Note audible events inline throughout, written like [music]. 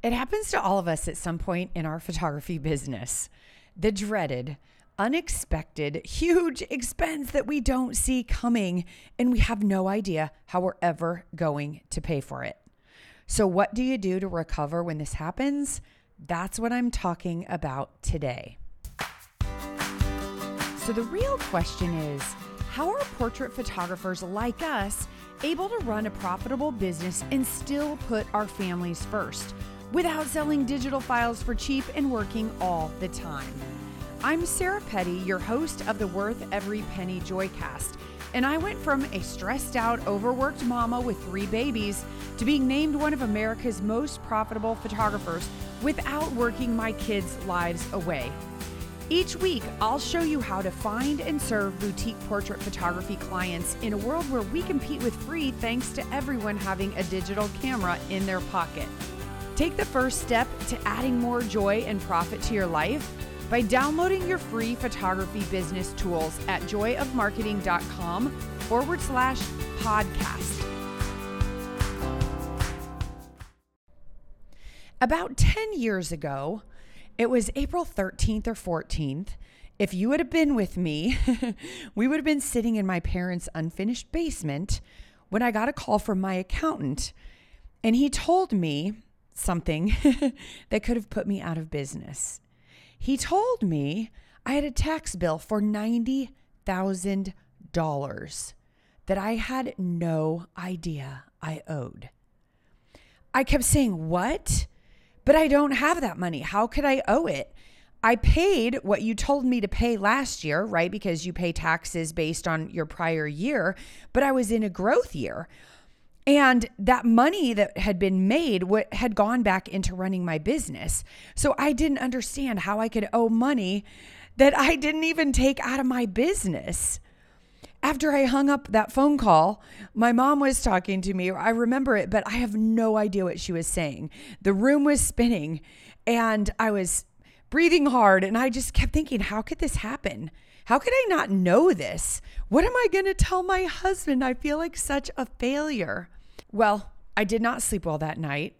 It happens to all of us at some point in our photography business. The dreaded, unexpected, huge expense that we don't see coming, and we have no idea how we're ever going to pay for it. So, what do you do to recover when this happens? That's what I'm talking about today. So, the real question is how are portrait photographers like us able to run a profitable business and still put our families first? Without selling digital files for cheap and working all the time. I'm Sarah Petty, your host of the Worth Every Penny Joycast, and I went from a stressed out, overworked mama with three babies to being named one of America's most profitable photographers without working my kids' lives away. Each week, I'll show you how to find and serve boutique portrait photography clients in a world where we compete with free thanks to everyone having a digital camera in their pocket. Take the first step to adding more joy and profit to your life by downloading your free photography business tools at joyofmarketing.com forward slash podcast. About 10 years ago, it was April 13th or 14th. If you would have been with me, [laughs] we would have been sitting in my parents' unfinished basement when I got a call from my accountant. And he told me something [laughs] that could have put me out of business. He told me I had a tax bill for $90,000 that I had no idea I owed. I kept saying, What? But I don't have that money. How could I owe it? I paid what you told me to pay last year, right? Because you pay taxes based on your prior year, but I was in a growth year. And that money that had been made had gone back into running my business. So I didn't understand how I could owe money that I didn't even take out of my business. After I hung up that phone call, my mom was talking to me. I remember it, but I have no idea what she was saying. The room was spinning and I was breathing hard. And I just kept thinking, how could this happen? How could I not know this? What am I going to tell my husband? I feel like such a failure. Well, I did not sleep well that night.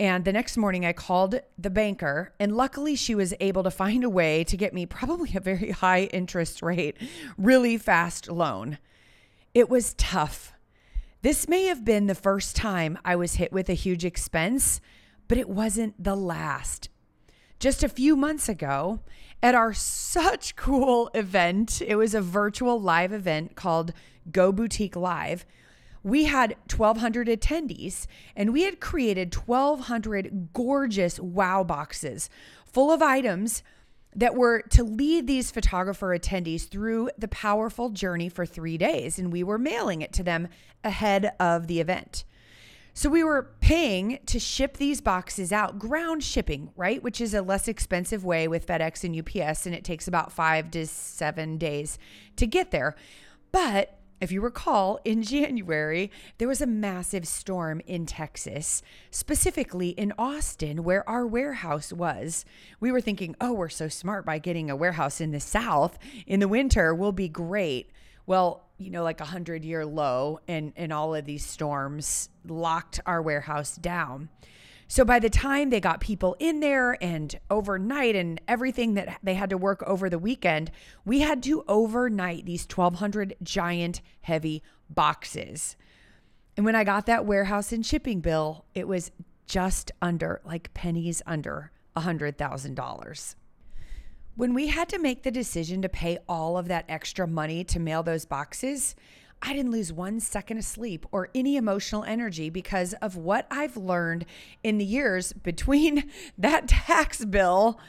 And the next morning, I called the banker, and luckily, she was able to find a way to get me probably a very high interest rate, really fast loan. It was tough. This may have been the first time I was hit with a huge expense, but it wasn't the last. Just a few months ago, at our such cool event, it was a virtual live event called Go Boutique Live we had 1,200 attendees and we had created 1,200 gorgeous wow boxes full of items that were to lead these photographer attendees through the powerful journey for three days. And we were mailing it to them ahead of the event. So we were paying to ship these boxes out, ground shipping, right? Which is a less expensive way with FedEx and UPS, and it takes about five to seven days to get there. But if you recall, in [laughs] January, there was a massive storm in Texas, specifically in Austin, where our warehouse was. We were thinking, oh, we're so smart by getting a warehouse in the South in the winter will be great. Well, you know, like a hundred year low, and, and all of these storms locked our warehouse down. So by the time they got people in there and overnight and everything that they had to work over the weekend, we had to overnight these 1,200 giant heavy boxes. And when I got that warehouse and shipping bill, it was just under, like pennies under $100,000. When we had to make the decision to pay all of that extra money to mail those boxes, I didn't lose one second of sleep or any emotional energy because of what I've learned in the years between [laughs] that tax bill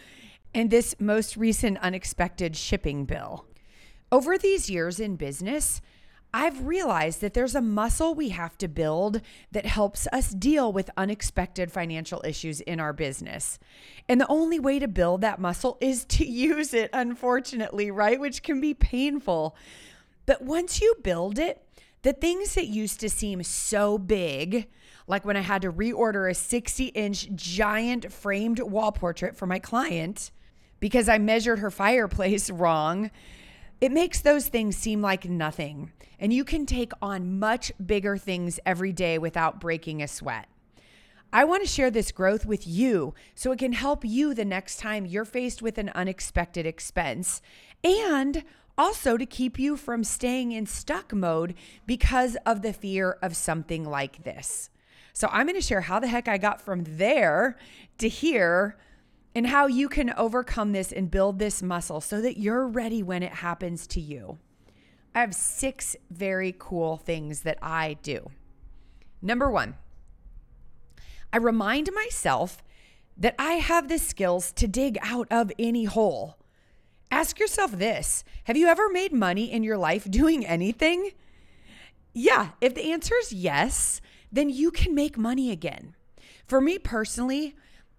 and this most recent unexpected shipping bill. Over these years in business, I've realized that there's a muscle we have to build that helps us deal with unexpected financial issues in our business. And the only way to build that muscle is to [laughs] use it, unfortunately, right? Which can be painful. But once you build it, the things that used to seem so big, like when I had to reorder a 60 inch giant framed wall portrait for my client because I measured her [laughs] fireplace wrong, it makes those things seem like nothing. And you can take on much bigger things every day without breaking a sweat. I want to share this growth with you so it can help you the next time you're faced with an unexpected expense and also to keep you from staying in stuck mode because of the fear of something like this. So, I'm going to share how the heck I got from there to here and how you can overcome this and build this muscle so that you're ready when it happens to you. I have six very cool things that I do. Number one, I remind myself that I have the skills to dig out of any hole. Ask yourself this Have you ever made money in your life [laughs] doing anything? Yeah, if the answer is yes, then you can make money again. For me personally,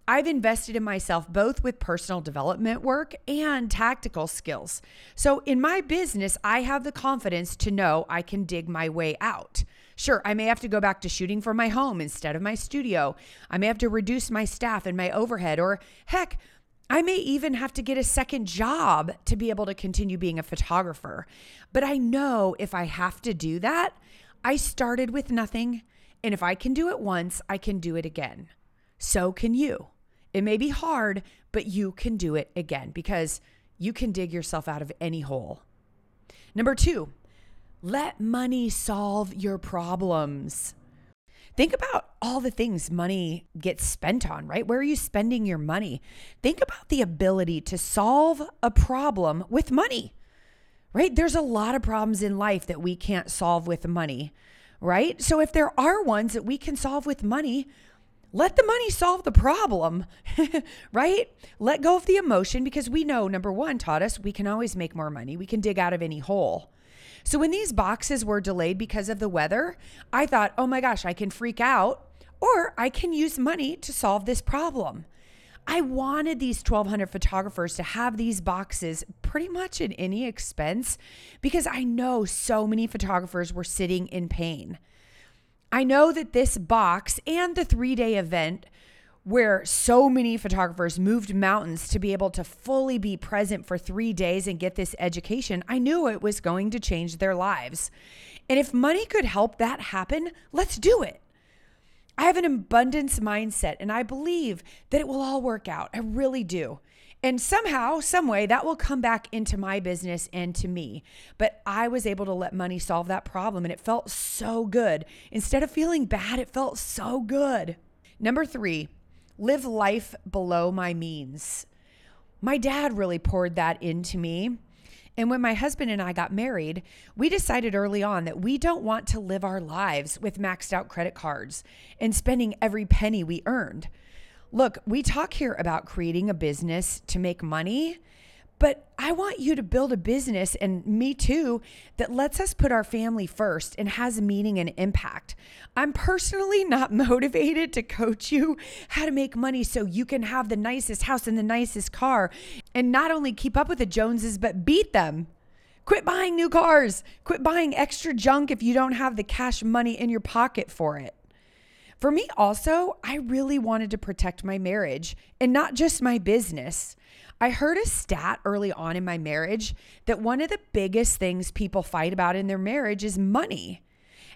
I've invested in myself both with personal development work and tactical skills. So in my business, I have the confidence to know I can dig my way out. Sure, I may have to go back to shooting from my home instead of my studio. I may have to reduce my staff and my overhead, or heck, I may even have to get a second job to be able to continue being a photographer. But I know if I have to do that, I started with nothing. And if I can do it once, I can do it again. So can you. It may be hard, but you can do it again because you can dig yourself out of any hole. Number two, let money solve your problems. Think about all the things money gets spent on, right? Where are you spending your money? Think about the ability to solve a problem with money, right? There's a lot of problems in life that we can't solve with money, right? So if there are ones that we can solve with money, let the money solve the problem, [laughs] right? Let go of the emotion because we know number one taught us we can always make more money. We can dig out of any hole. So when these boxes were delayed because of the weather, I thought, oh my gosh, I can freak out or I can use money to solve this problem. I wanted these 1,200 photographers to have these boxes pretty much at any expense because I know so many photographers were sitting in pain. I know that this box and the three day event where so many photographers moved mountains to be able to fully be present for three days and get this education, I knew it was going to change their lives. And if money could help that happen, let's do it. I have an abundance mindset and I believe that it will all work out. I really do. And somehow, some way, that will come back into my business and to me. But I was able to let money solve that problem and it felt so good. Instead of feeling bad, it felt so good. Number three, live life below my means. My dad really poured that into me. And when my husband and I got married, we decided early on that we don't want to live our lives with maxed out credit cards and spending every penny we earned. Look, we talk here about creating a business to make money, but I want you to build a business, and me too, that lets us put our family first and has meaning and impact. I'm personally not [laughs] motivated to coach you how to make money so you can have the nicest house and the nicest car and not only keep up with the Joneses, but beat them. Quit buying new cars. Quit buying extra junk if you don't have the cash money in your pocket for it. For me, also, I really wanted to protect my marriage and not just my business. I heard a stat early on in my marriage that one of the biggest things people fight about in their marriage is money.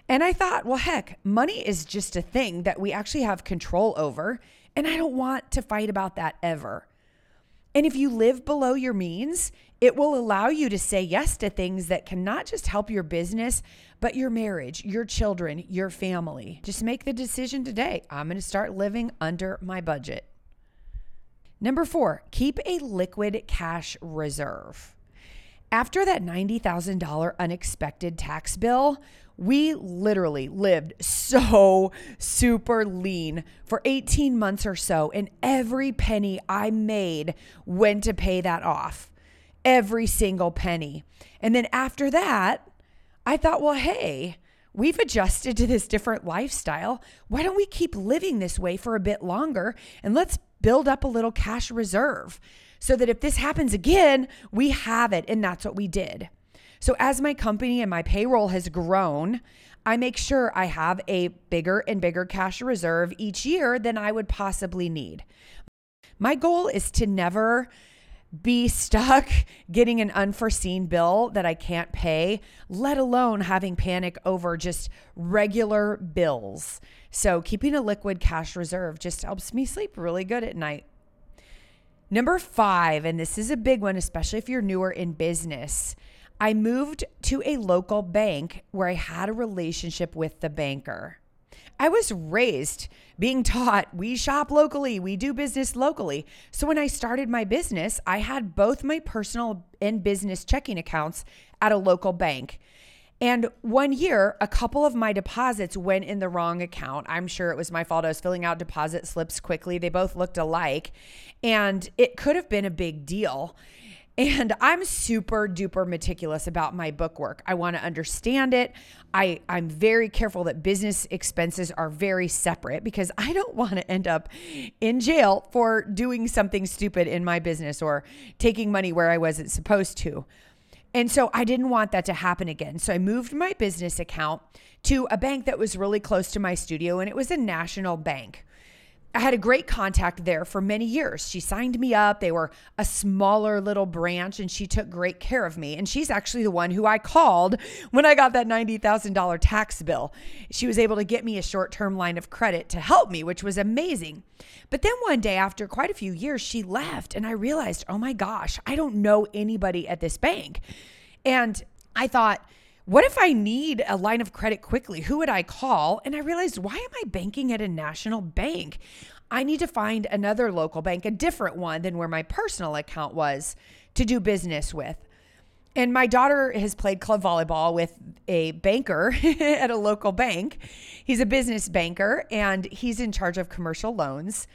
And I thought, well, heck, money is just a thing that we actually have control over. And I don't want to fight about that ever. And if you live below your means, it will allow you to say yes to things that can not just help your business, but your marriage, your children, your family. Just make the decision today. I'm going to start living under my budget. Number four, keep a liquid cash reserve. After that $90,000 unexpected tax bill, we literally lived so super lean for 18 months or so, and every penny I made went to pay that off every single penny. And then after that, I thought, well, hey, we've adjusted to this different lifestyle. Why don't we keep living this way for a bit longer and let's build up a little cash reserve so that if this happens again, we have it. And that's what we did. So as my company and my payroll has grown, I make sure I have a bigger and bigger cash reserve each year than I would possibly need. My goal is to never be stuck [laughs] getting an unforeseen bill that I can't pay, let alone having panic over just regular bills. So, keeping a liquid cash reserve just helps me sleep really good at night. Number five, and this is a big one, especially if you're newer in business. I moved to a local bank where I had a relationship with the banker. I was raised being taught we shop locally, we do business locally. So when I started my business, I had both my personal and business checking accounts at a local bank. And one year, a couple of my deposits went in the wrong account. I'm sure it was my fault. I was filling out deposit slips quickly. They both looked alike, and it could have been a big deal. And I'm super duper meticulous about my bookwork. I want to understand it. I, I'm very careful that business expenses are very separate because I don't [laughs] want to end up in jail for doing something stupid in my business or taking money where I wasn't supposed to. And so I didn't want that to happen again. So I moved my business account to a bank that was really close to my studio, and it was a national bank. I had a great contact there for many years. She signed me up. They were a smaller little branch and she took great care of me. And she's actually the one who I called when I got that $90,000 tax bill. She was able to get me a short term line of credit to help me, which was amazing. But then one day, after quite a few years, she left and I realized, oh my gosh, I don't know anybody at this bank. And I thought, what if I need a line of credit quickly? Who would I call? And I realized, why am I banking at a national bank? I need to find another local bank, a different one than where my personal account was to do business with. And my daughter has played club volleyball with a banker [laughs] at a local bank. He's a business banker and he's in charge of commercial loans.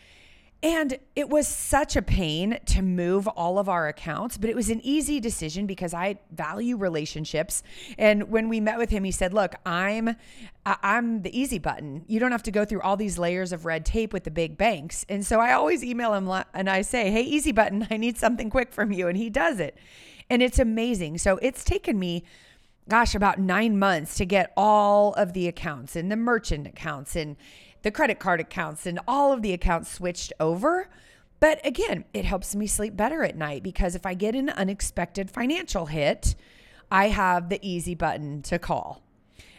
And it was such a pain to move all of our accounts, but it was an easy decision because I value relationships. And when we met with him, he said, "Look, I'm I'm the easy button. You don't have to go through all these layers of red tape with the big banks." And so I always email him and I say, "Hey, easy button, I need something quick from you." And he does it. And it's amazing. So it's taken me gosh, about 9 months to get all of the accounts and the merchant accounts and the credit card accounts and all of the accounts switched over. But again, it helps me sleep better at night because if I get an unexpected financial hit, I have the easy button to call.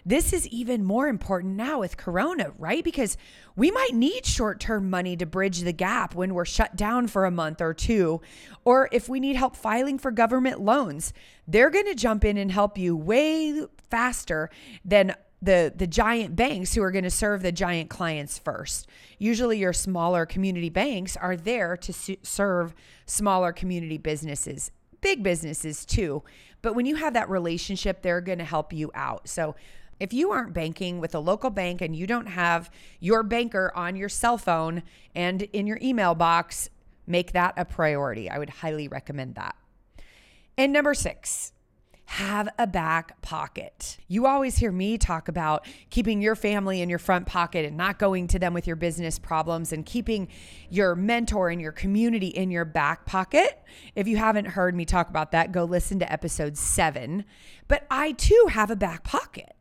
This is even more important now with Corona, right? Because we might need short term money to bridge the gap when we're shut down for a month or two, or if we need help filing for government loans. They're going to jump in and help you way faster than the the giant banks who are going to serve the giant clients first. Usually your smaller community banks are there to su- serve smaller community businesses, big businesses too. But when you have that relationship, they're going to help you out. So if you aren't banking with a local bank and you don't have your banker on your cell phone and in your email box, make that a priority. I would highly recommend that. And number 6, have a back pocket. You always hear me talk about keeping your family in your front pocket and not going to them with your business problems and keeping your mentor and your community in your back pocket. If you haven't heard me talk about that, go listen to episode seven. But I too have a back pocket.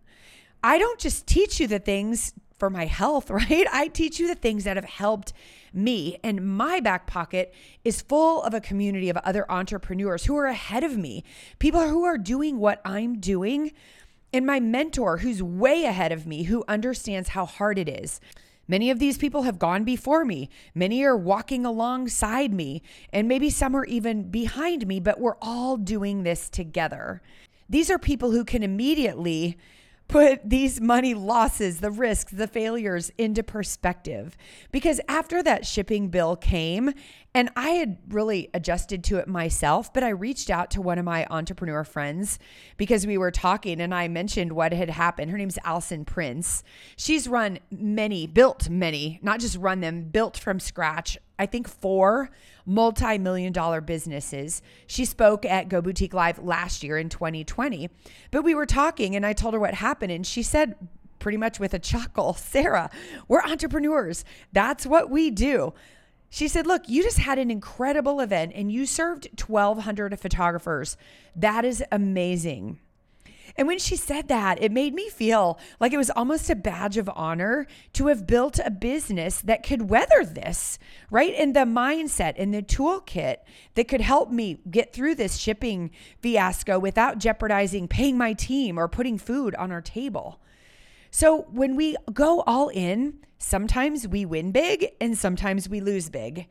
I don't just teach you the things for my health, [laughs] right? I teach you the things that have helped me. And my back pocket is full of a community of other entrepreneurs who are ahead of me, people who are doing what I'm doing, and my mentor who's way ahead of me, who understands how hard it is. Many of these people have gone before me. Many are walking alongside me, and maybe some are even behind me, but we're all doing this together. These are people who can immediately put these money losses, the risks, the failures into perspective. Because after that shipping bill came, and I had really adjusted to it myself, but I reached out to one of my entrepreneur friends because we were talking and I mentioned what had happened. Her name's Alison Prince. She's run many, built many, not just run them, built from scratch, I think four multi million dollar businesses. She spoke at Go Boutique Live last year in 2020, but we were talking and I told her what happened and she said, pretty much with a chuckle, [laughs] Sarah, we're entrepreneurs. That's what we do. She said, Look, you just had an incredible event and you served 1,200 photographers. That is amazing. And when she said that, it made me feel like it was almost a badge of honor to have built a business that could weather this, right? And the mindset and the toolkit that could help me get through this shipping fiasco without jeopardizing paying my team or putting food on our table. So when we go all in, sometimes we win big and sometimes we lose big.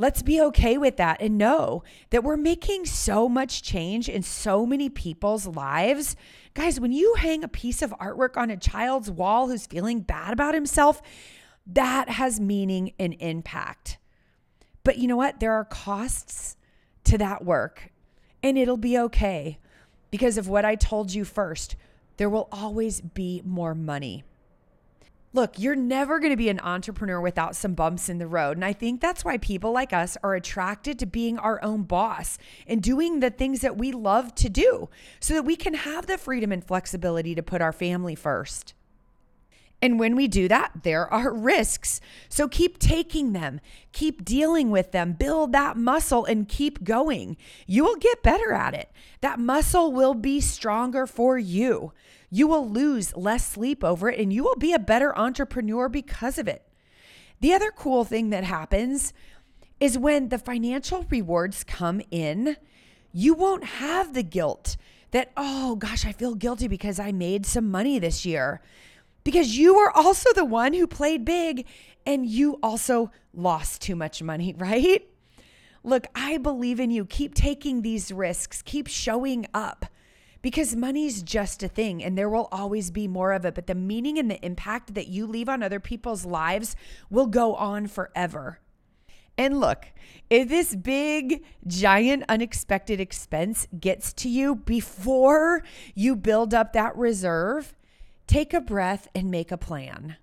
Let's be okay with that and know that we're making so much change in so many people's lives. Guys, when you hang a piece of artwork on a child's wall who's feeling bad about himself, that has meaning and impact. But you know what? There are costs to that work, and it'll be okay because of what I told you first. There will always be more money. Look, you're never going to be an entrepreneur without some bumps in the road. And I think that's why people like us are attracted to being our own boss and doing the things that we love to do so that we can have the freedom and flexibility to put our family first. And when we do that, there are risks. So keep taking them, keep dealing with them, build that muscle and keep going. You will get better at it. That muscle will be stronger for you. You will lose less sleep over it and you will be a better entrepreneur because of it. The other cool thing that happens is when the financial rewards come in, you won't have the guilt that, oh gosh, I feel guilty because I made some money this year. Because you were also the one who played big and you also lost too much money, [laughs] right? Look, I believe in you. Keep taking these risks, keep showing up because money's just a thing and there will always be more of it. But the meaning and the impact that you leave on other people's lives will go on forever. And look, if this big, giant, unexpected expense gets to you before you build up that reserve, take a breath and make a plan.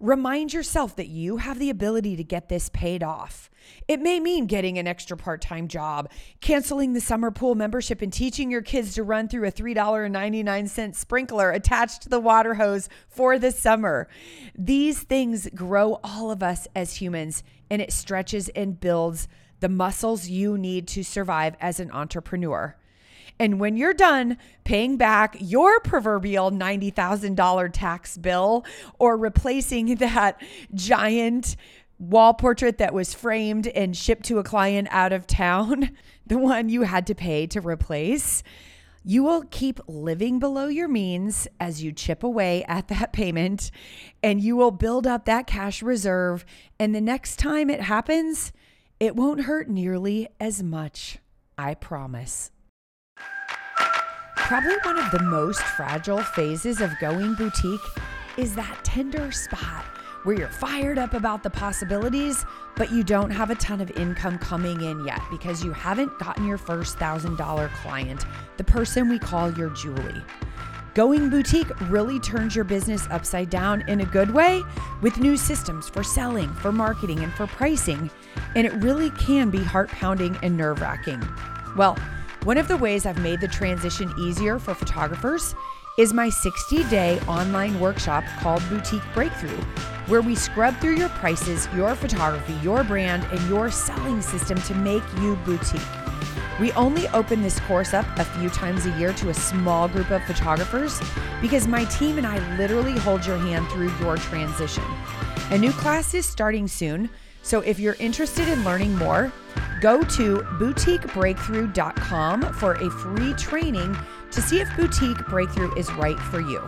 Remind yourself that you have the ability to get this paid off. It may mean getting an extra part time job, canceling the summer pool membership, and teaching your kids to run through a $3.99 sprinkler attached to the water hose for the summer. These things grow all of us as humans, and it stretches and builds the muscles you need to survive as an entrepreneur. And when you're done paying back your proverbial $90,000 tax bill or replacing [laughs] that giant wall portrait that was framed and shipped to a client out of town, [laughs] the one you had to pay to replace, you will keep living below your means as you chip away at that [laughs] payment and you will build up that cash reserve. And the next time it happens, it won't hurt nearly as much. I promise. Probably one of the most fragile phases of going boutique is that tender spot where you're fired up about the possibilities, but you don't have a ton of income coming in yet because you haven't gotten your first $1,000 client, the person we call your Julie. Going boutique really turns your business upside down in a good way with new systems for selling, for marketing, and for pricing. And it really can be heart pounding and nerve wracking. Well, one of the ways I've made the transition easier for photographers is my 60 day online workshop called Boutique Breakthrough, where we scrub through your prices, your photography, your brand, and your selling system to make you boutique. We only open this course up a few times a year to a small group of photographers because my team and I literally hold your hand through your transition. A new class is starting soon, so if you're interested in learning more, Go to boutiquebreakthrough.com for a free training to see if Boutique Breakthrough is right for you.